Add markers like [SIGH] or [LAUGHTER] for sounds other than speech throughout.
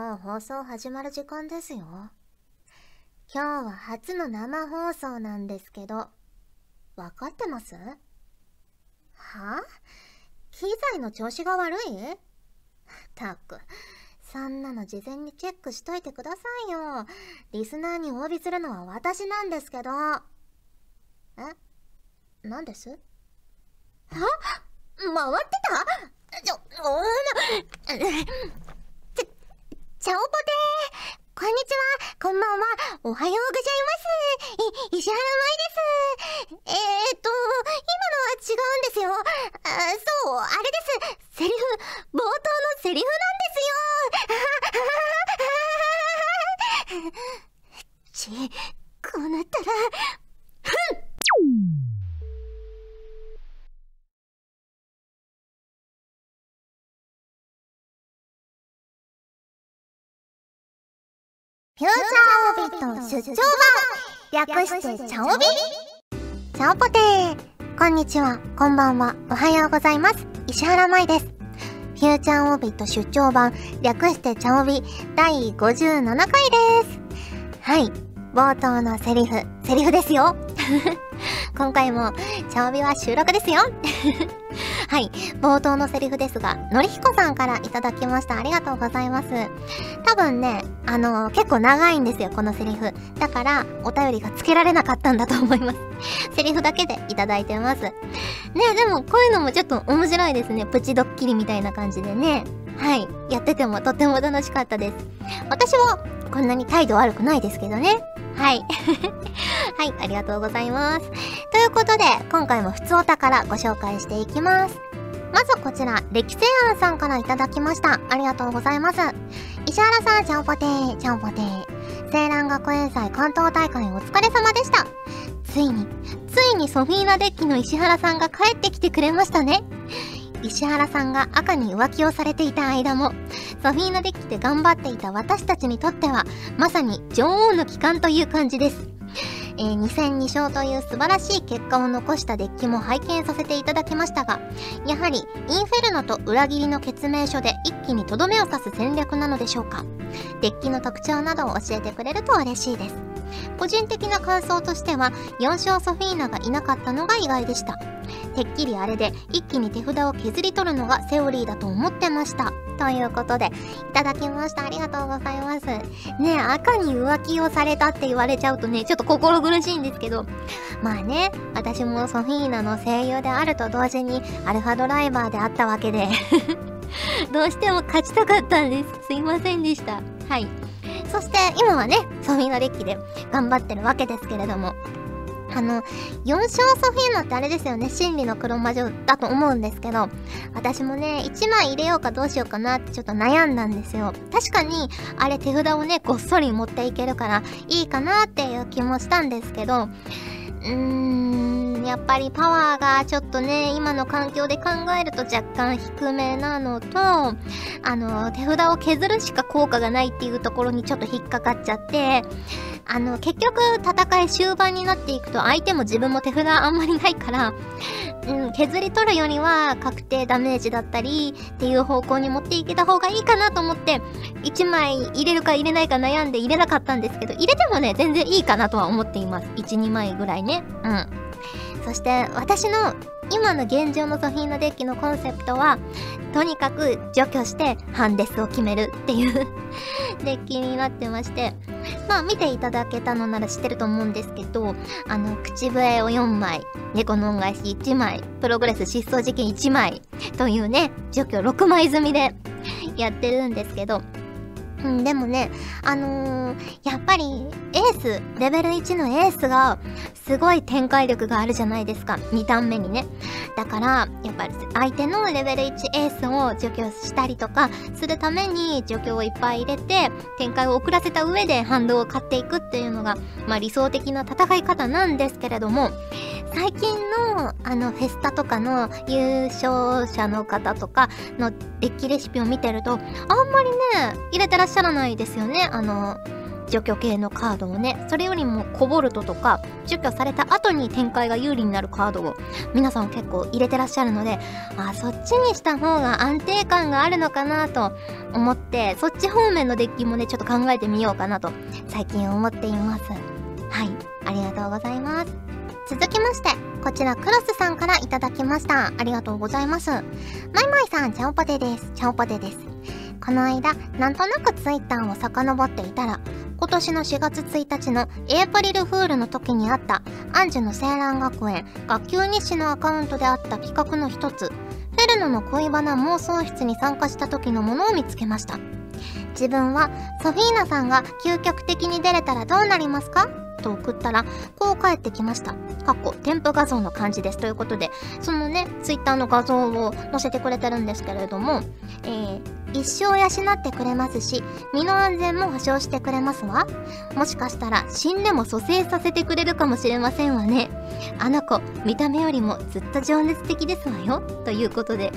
もう放送始まる時間ですよ。今日は初の生放送なんですけど、わかってます？は？機材の調子が悪い？たく、そんなの事前にチェックしといてくださいよ。リスナーにお詫びするのは私なんですけど。え？何です？は？回ってた？ちょ、おーな、ちゃおぽてーこんにちは、こんばんは、おはようございます。い、石原舞です。えーっと、今のは違うんですよ。あそう、あれです。セリフ、冒頭のセリフなんですよ。ち、こうなったら、ふんフューチャーオービット出張版略してチャオビチャオポテーこんにちは、こんばんは、おはようございます。石原舞です。フューチャーオービット出張版略してチャオビ第57回です。はい、冒頭のセリフ、セリフですよ。[LAUGHS] 今回も、チャオビは収録ですよ。はい。冒頭のセリフですが、のりひこさんからいただきました。ありがとうございます。多分ね、あのー、結構長いんですよ、このセリフ。だから、お便りがつけられなかったんだと思います。[LAUGHS] セリフだけでいただいてます。ねでも、こういうのもちょっと面白いですね。プチドッキリみたいな感じでね。はい。やっててもとっても楽しかったです。私は、こんなに態度悪くないですけどね。はい。[LAUGHS] はい、ありがとうございます。ということで、今回も普通お宝ご紹介していきます。まずこちら、歴世庵さんからいただきました。ありがとうございます。石原さん、ちゃんぽてー、ちゃんぽてー。青蘭学園祭関東大会お疲れ様でした。ついに、ついにソフィーナデッキの石原さんが帰ってきてくれましたね。石原さんが赤に浮気をされていた間も、ソフィーナデッキで頑張っていた私たちにとっては、まさに女王の帰還という感じです。えー、2戦2勝という素晴らしい結果を残したデッキも拝見させていただきましたが、やはりインフェルノと裏切りの決命書で一気にとどめを刺す戦略なのでしょうか？デッキの特徴などを教えてくれると嬉しいです。個人的な感想としては、4勝ソフィーナがいなかったのが意外でした。てっきりあれで一気に手札を削り取るのがセオリーだと思ってました。ということで、いただきました。ありがとうございます。ね赤に浮気をされたって言われちゃうとね、ちょっと心苦しいんですけど、まあね、私もソフィーナの声優であると同時にアルファドライバーであったわけで [LAUGHS] どうしても勝ちたかったんです。すいませんでした。はい。そして今はね、ソフィーナデッキで頑張ってるわけですけれども、あの、4勝ソフィーナってあれですよね、真理の黒魔女だと思うんですけど、私もね、1枚入れようかどうしようかなってちょっと悩んだんですよ。確かに、あれ手札をね、ごっそり持っていけるからいいかなっていう気もしたんですけど、うーん、やっぱりパワーがちょっとね、今の環境で考えると若干低めなのと、あの、手札を削るしか効果がないっていうところにちょっと引っかかっちゃって、あの、結局戦い終盤になっていくと相手も自分も手札あんまりないから、うん、削り取るよりは確定ダメージだったりっていう方向に持っていけた方がいいかなと思って、1枚入れるか入れないか悩んで入れなかったんですけど、入れてもね、全然いいかなとは思っています。1、2枚ぐらいね。うん。そして私の今の現状のソフィーナデッキのコンセプトは、とにかく除去してハンデスを決めるっていうデッキになってまして、まあ見ていただけたのなら知ってると思うんですけど、あの、口笛を4枚、猫の恩返し1枚、プログレス失踪事件1枚というね、除去6枚積みでやってるんですけど、うん、でもね、あのー、やっぱりエース、レベル1のエースがすごい展開力があるじゃないですか。2ターン目にね。だから、やっぱり相手のレベル1エースを除去したりとかするために除去をいっぱい入れて、展開を遅らせた上で反動を買っていくっていうのが、まあ理想的な戦い方なんですけれども、最近のあのフェスタとかの優勝者の方とかのデッキレシピを見てると、あんまりね、入れてらっしゃらないですよね。あの、除去系のカードをねそれよりもコボルトとか除去された後に展開が有利になるカードを皆さん結構入れてらっしゃるのであそっちにした方が安定感があるのかなと思ってそっち方面のデッキもねちょっと考えてみようかなと最近思っています。はい。ありがとうございます。続きましてこちらクロスさんからいただきました。ありがとうございます。マイマイさんチャオポテです。チャオポテです。この間なんとなくツイッターを遡っていたら今年の4月1日のエイプリルフールの時にあったアンジュの青蘭学園学級日誌のアカウントであった企画の一つフェルノの恋バナ妄想室に参加した時のものを見つけました自分はソフィーナさんが究極的に出れたらどうなりますか？と送ったら、こう返ってきました。かっこ、添付画像の感じです。ということで、そのね、ツイッターの画像を載せてくれてるんですけれども、えー、一生養ってくれますし、身の安全も保証してくれますわ。もしかしたら死んでも蘇生させてくれるかもしれませんわね。あの子、見た目よりもずっと情熱的ですわよ。ということで、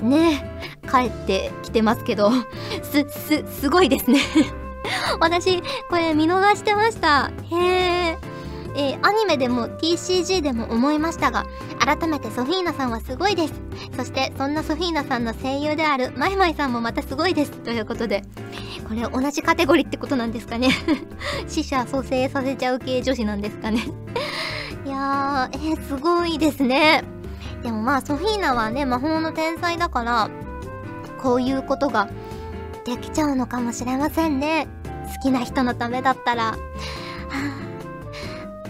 ねえ、帰ってきてますけど、す、す、すごいですね [LAUGHS] 私、これ見逃してました。へえ。えー、アニメでも TCG でも思いましたが、改めてソフィーナさんはすごいです。そしてそんなソフィーナさんの声優であるマイマイさんもまたすごいです。ということで、これ同じカテゴリーってことなんですかね [LAUGHS] 死者蘇生させちゃう系女子なんですかね [LAUGHS] いやー、えー、すごいですね。でもまあソフィーナはね、魔法の天才だから、こういうことができちゃうのかもしれませんね。好きな人のためだったら。はあ、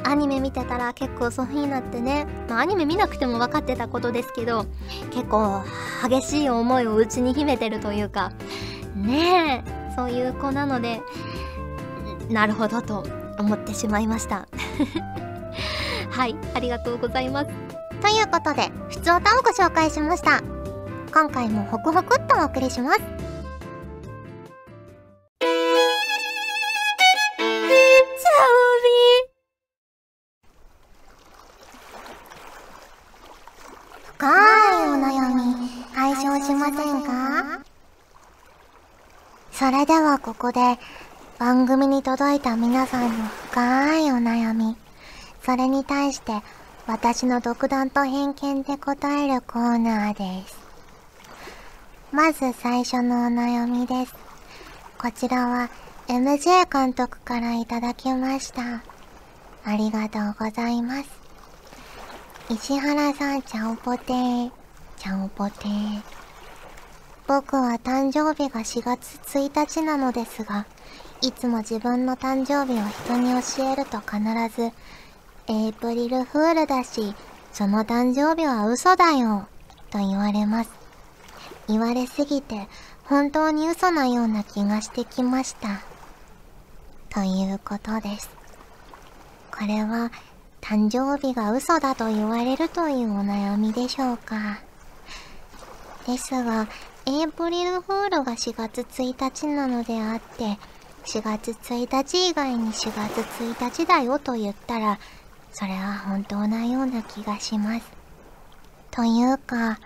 アニメ見てたら結構ソフィーナってね、まあ、アニメ見なくても分かってたことですけど、結構激しい思いを内に秘めてるというか、ねえ、そういう子なので、なるほどと思ってしまいました。[LAUGHS] はい、ありがとうございます。ということで、ふつおたをご紹介しました。今回もホクホクっとお送りします。れではここで番組に届いた皆さんの深いお悩み、それに対して私の独断と偏見で答えるコーナーです。まず最初のお悩みです。こちらは MJ 監督からいただきました。ありがとうございます。石原さん、ちゃんぽてー。ちゃんぽてー。僕は誕生日が4月1日なのですが、いつも自分の誕生日を人に教えると必ず、エイプリルフールだし、その誕生日は嘘だよ、と言われます。言われすぎて、本当に嘘なような気がしてきました。ということです。これは、誕生日が嘘だと言われるというお悩みでしょうか。ですが、エイプリルフールが4月1日なのであって、4月1日以外に4月1日だよと言ったら、それは本当なような気がします。というか、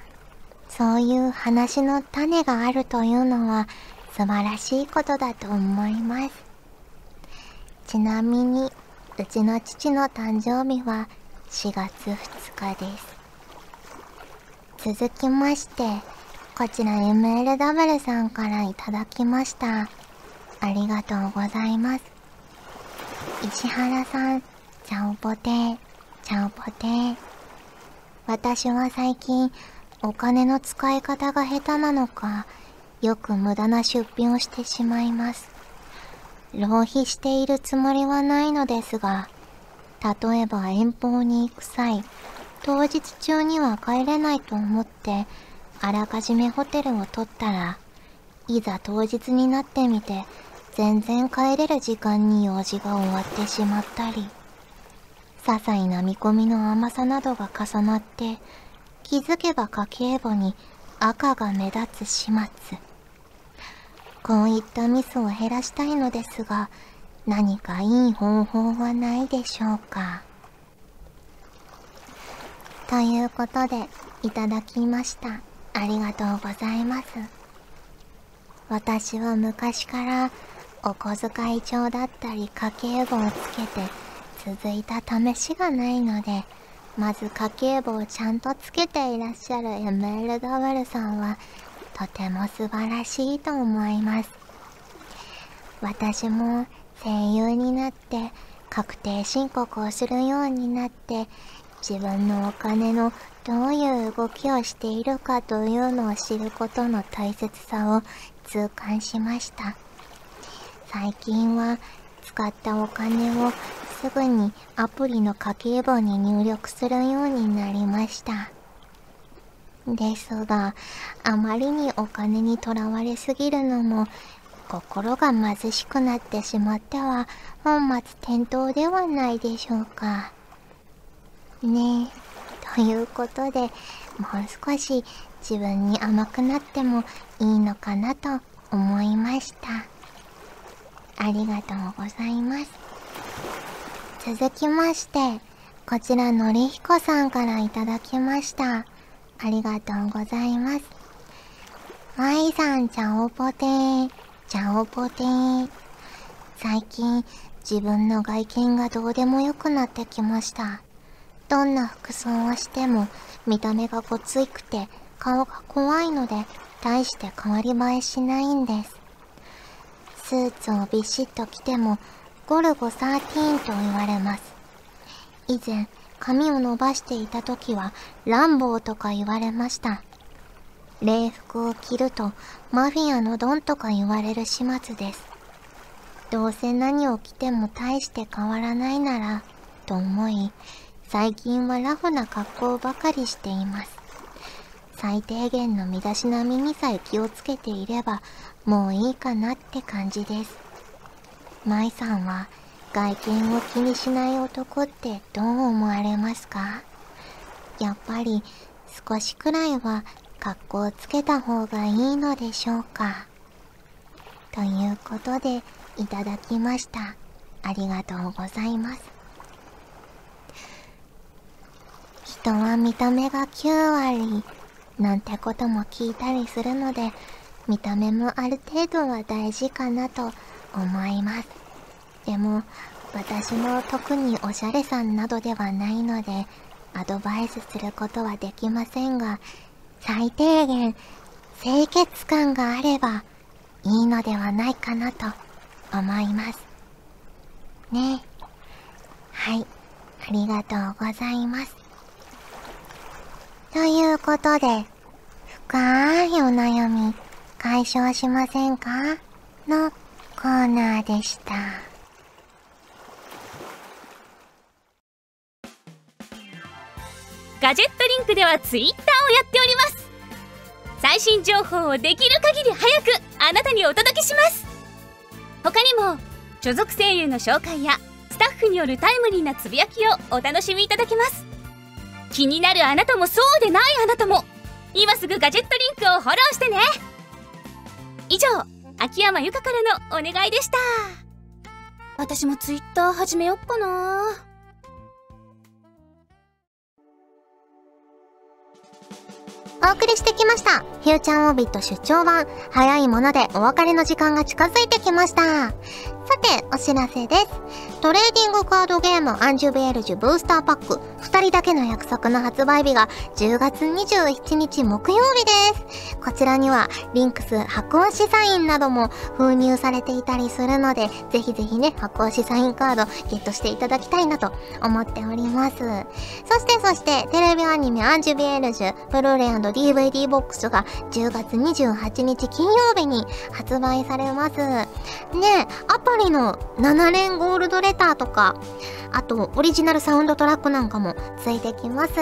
そういう話の種があるというのは素晴らしいことだと思います。ちなみに、うちの父の誕生日は4月2日です。続きまして、こちら MLW さんからいただきました。ありがとうございます。石原さん、ちゃおぽてー、ちゃおぽてー。私は最近、お金の使い方が下手なのか、よく無駄な出費をしてしまいます。浪費しているつもりはないのですが、例えば遠方に行く際、当日中には帰れないと思って、あらかじめホテルを取ったら、いざ当日になってみて、全然帰れる時間に用事が終わってしまったり、些細な見込みの甘さなどが重なって、気づけば家計簿に赤が目立つ始末。こういったミスを減らしたいのですが、何かいい方法はないでしょうか。ということで、いただきました。ありがとうございます。私は昔からお小遣い帳だったり家計簿をつけて続いた試しがないのでまず家計簿をちゃんとつけていらっしゃる MLW さんはとても素晴らしいと思います私も声優になって確定申告をするようになって自分のお金のどういう動きをしているかというのを知ることの大切さを痛感しました。最近は使ったお金をすぐにアプリの家計簿に入力するようになりました。ですがあまりにお金にとらわれすぎるのも心が貧しくなってしまっては本末転倒ではないでしょうか。ね。ということでもう少し自分に甘くなってもいいのかなと思いました。ありがとうございます。続きましてこちらのりひこさんからいただきました。ありがとうございます。まいさんちゃおぽてーちゃおぽてー最近自分の外見がどうでもよくなってきました。どんな服装をしても見た目がごついくて顔が怖いので大して変わり映えしないんです。スーツをビシッと着てもゴルゴ13と言われます。以前髪を伸ばしていた時はランボーとか言われました。礼服を着るとマフィアのドンとか言われる始末です。どうせ何を着ても大して変わらないならと思い最近はラフな格好ばかりしています。最低限の身だしなみにさえ気をつけていればもういいかなって感じです。舞さんは外見を気にしない男ってどう思われますか？やっぱり少しくらいは格好をつけた方がいいのでしょうか？ということでいただきました。ありがとうございます。人は見た目が9割なんてことも聞いたりするので見た目もある程度は大事かなと思います。でも私も特におしゃれさんなどではないのでアドバイスすることはできませんが最低限清潔感があればいいのではないかなと思います。ね。はい。ありがとうございます。ということで深いお悩み解消しませんか？のコーナーでした。ガジェットリンクではツイッターをやっております。最新情報をできる限り早くあなたにお届けします。他にも所属声優の紹介やスタッフによるタイムリーなつぶやきをお楽しみいただけます。気になるあなたもそうでないあなたも今すぐガジェットリンクをフォローしてね以上秋山由香からのお願いでした私もツイッター始めよっかなお送りしてきました。フューチャーオービット出張版。早いものでお別れの時間が近づいてきました。さて、お知らせです。トレーディングカードゲームアンジュベールジュブースターパック2人だけの約束の発売日が10月27日木曜日です。こちらにはリンクス発行資サインなども封入されていたりするので、ぜひぜひね、発行資サインカードゲットしていただきたいなと思っております。そしてそして、テレビアニメアンジュベールジュブルーレイ &DVD ボックスが10月28日金曜日に発売されます。ねアの7連ゴールドレターとか、あとオリジナルサウンドトラックなんかもついてきます。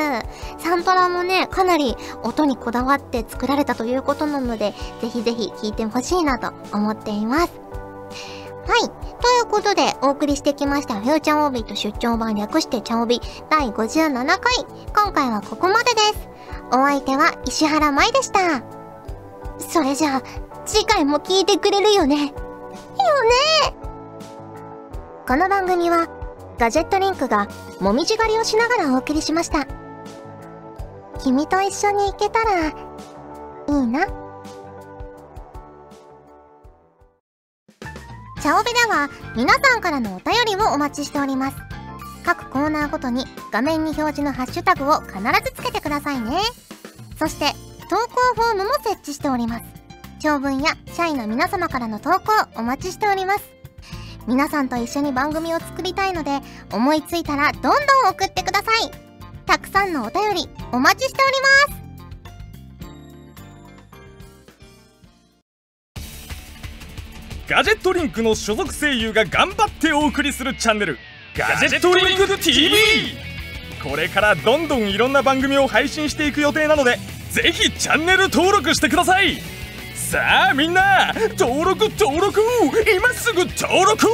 サントラもね、かなり音にこだわって作られたということなので、ぜひぜひ聴いてほしいなと思っています。はい。ということで、お送りしてきました、フューチャーオービーと出張版略してチャオビ第57回。今回はここまでです。お相手は石原舞でした。それじゃあ、次回も聞いてくれるよね。よねこの番組は、ガジェットリンクがもみじ狩りをしながらお送りしました。君と一緒に行けたら、いいな。チャオベでは皆さんからのお便りをお待ちしております各コーナーごとに画面に表示のハッシュタグを必ずつけてくださいねそして投稿フォームも設置しております長文や社員の皆様からの投稿お待ちしております皆さんと一緒に番組を作りたいので思いついたらどんどん送ってください。たくさんのお便りお待ちしております。ガジェットリンクの所属声優が頑張ってお送りするチャンネルガジェットリンク TV これからどんどんいろんな番組を配信していく予定なのでぜひチャンネル登録してください。さあみんな登録登録今すぐ登録